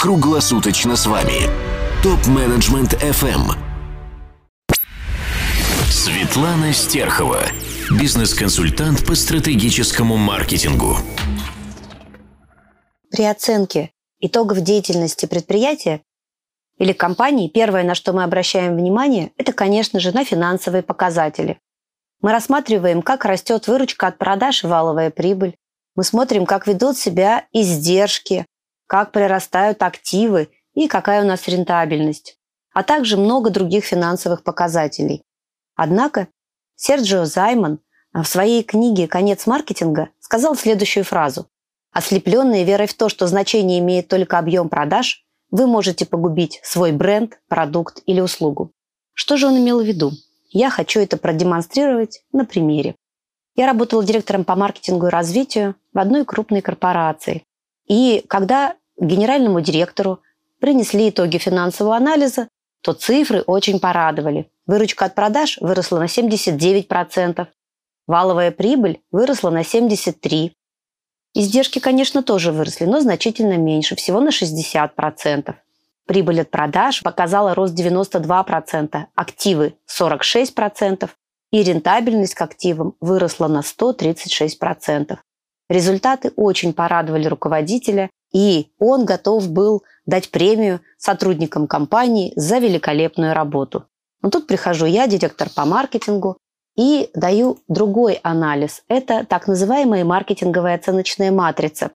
круглосуточно с вами. Топ-менеджмент FM. Светлана Стерхова. Бизнес-консультант по стратегическому маркетингу. При оценке итогов деятельности предприятия или компании, первое, на что мы обращаем внимание, это, конечно же, на финансовые показатели. Мы рассматриваем, как растет выручка от продаж и валовая прибыль. Мы смотрим, как ведут себя издержки, как прирастают активы и какая у нас рентабельность, а также много других финансовых показателей. Однако Серджио Займан в своей книге «Конец маркетинга» сказал следующую фразу. «Ослепленные верой в то, что значение имеет только объем продаж, вы можете погубить свой бренд, продукт или услугу. Что же он имел в виду? Я хочу это продемонстрировать на примере. Я работала директором по маркетингу и развитию в одной крупной корпорации. И когда генеральному директору принесли итоги финансового анализа, то цифры очень порадовали. Выручка от продаж выросла на 79%, валовая прибыль выросла на 73%, Издержки, конечно, тоже выросли, но значительно меньше, всего на 60%. Прибыль от продаж показала рост 92%, активы 46% и рентабельность к активам выросла на 136%. Результаты очень порадовали руководителя, и он готов был дать премию сотрудникам компании за великолепную работу. Но тут прихожу я, директор по маркетингу, и даю другой анализ. Это так называемая маркетинговая оценочная матрица.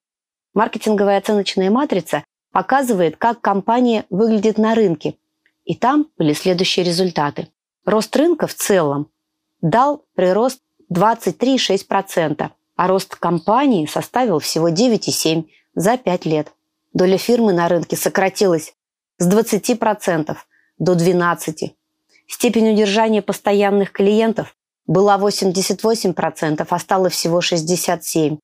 Маркетинговая оценочная матрица показывает, как компания выглядит на рынке. И там были следующие результаты. Рост рынка в целом дал прирост 23,6%, а рост компании составил всего 9,7% за 5 лет. Доля фирмы на рынке сократилась с 20% до 12%. Степень удержания постоянных клиентов была 88%, а стало всего 67%.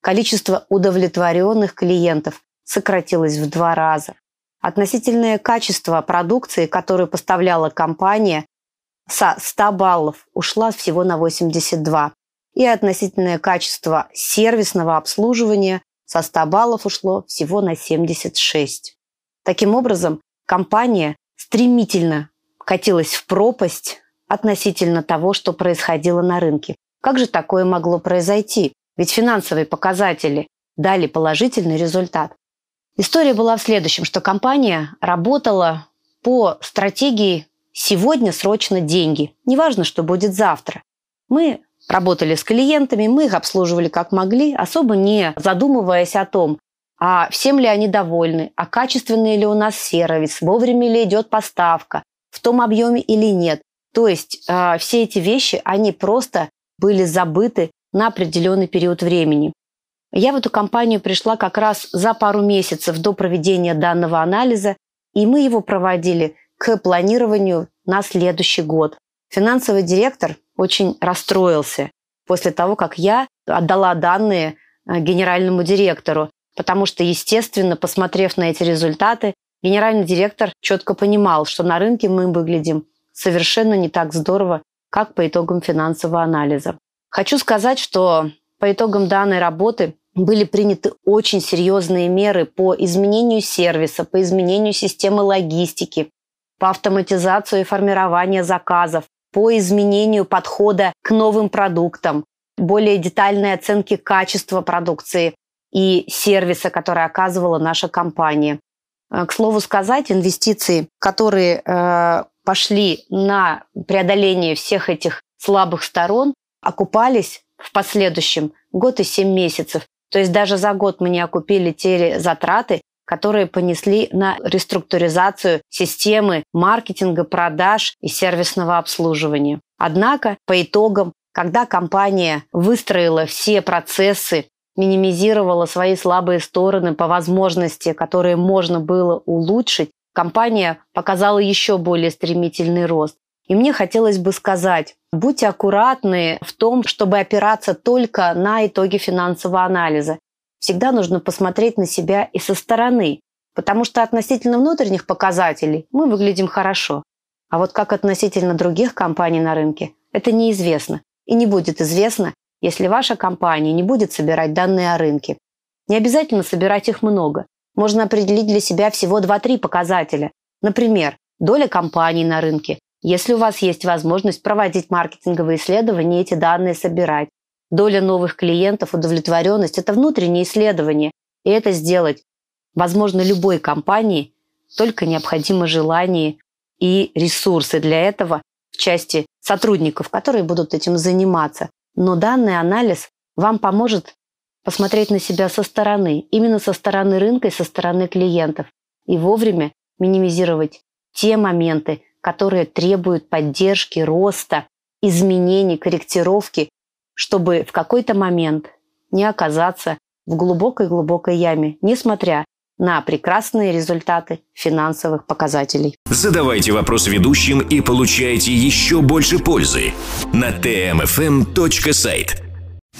Количество удовлетворенных клиентов сократилось в два раза. Относительное качество продукции, которую поставляла компания, со 100 баллов ушла всего на 82. И относительное качество сервисного обслуживания со 100 баллов ушло всего на 76. Таким образом, компания стремительно катилась в пропасть относительно того, что происходило на рынке. Как же такое могло произойти? Ведь финансовые показатели дали положительный результат. История была в следующем, что компания работала по стратегии «сегодня срочно деньги». Неважно, что будет завтра. Мы работали с клиентами, мы их обслуживали как могли, особо не задумываясь о том, а всем ли они довольны, а качественный ли у нас сервис, вовремя ли идет поставка, в том объеме или нет. То есть э, все эти вещи, они просто были забыты на определенный период времени. Я в эту компанию пришла как раз за пару месяцев до проведения данного анализа, и мы его проводили к планированию на следующий год. Финансовый директор очень расстроился после того, как я отдала данные а, генеральному директору, потому что, естественно, посмотрев на эти результаты, генеральный директор четко понимал, что на рынке мы выглядим совершенно не так здорово, как по итогам финансового анализа. Хочу сказать, что по итогам данной работы были приняты очень серьезные меры по изменению сервиса, по изменению системы логистики, по автоматизации и формированию заказов, по изменению подхода к новым продуктам, более детальной оценки качества продукции и сервиса, который оказывала наша компания. Э, к слову сказать, инвестиции, которые э, пошли на преодоление всех этих слабых сторон, окупались в последующем год и семь месяцев. То есть даже за год мы не окупили те затраты, которые понесли на реструктуризацию системы маркетинга, продаж и сервисного обслуживания. Однако по итогам, когда компания выстроила все процессы, минимизировала свои слабые стороны по возможности, которые можно было улучшить, компания показала еще более стремительный рост. И мне хотелось бы сказать, будьте аккуратны в том, чтобы опираться только на итоги финансового анализа. Всегда нужно посмотреть на себя и со стороны, потому что относительно внутренних показателей мы выглядим хорошо. А вот как относительно других компаний на рынке, это неизвестно. И не будет известно, если ваша компания не будет собирать данные о рынке. Не обязательно собирать их много. можно определить для себя всего 2-3 показателя. Например, доля компаний на рынке. Если у вас есть возможность проводить маркетинговые исследования, эти данные собирать. Доля новых клиентов, удовлетворенность – это внутреннее исследование. И это сделать возможно любой компании, только необходимо желание и ресурсы для этого в части сотрудников, которые будут этим заниматься. Но данный анализ вам поможет посмотреть на себя со стороны, именно со стороны рынка и со стороны клиентов, и вовремя минимизировать те моменты, которые требуют поддержки, роста, изменений, корректировки, чтобы в какой-то момент не оказаться в глубокой-глубокой яме, несмотря на прекрасные результаты финансовых показателей. Задавайте вопрос ведущим и получайте еще больше пользы на tmfm.site.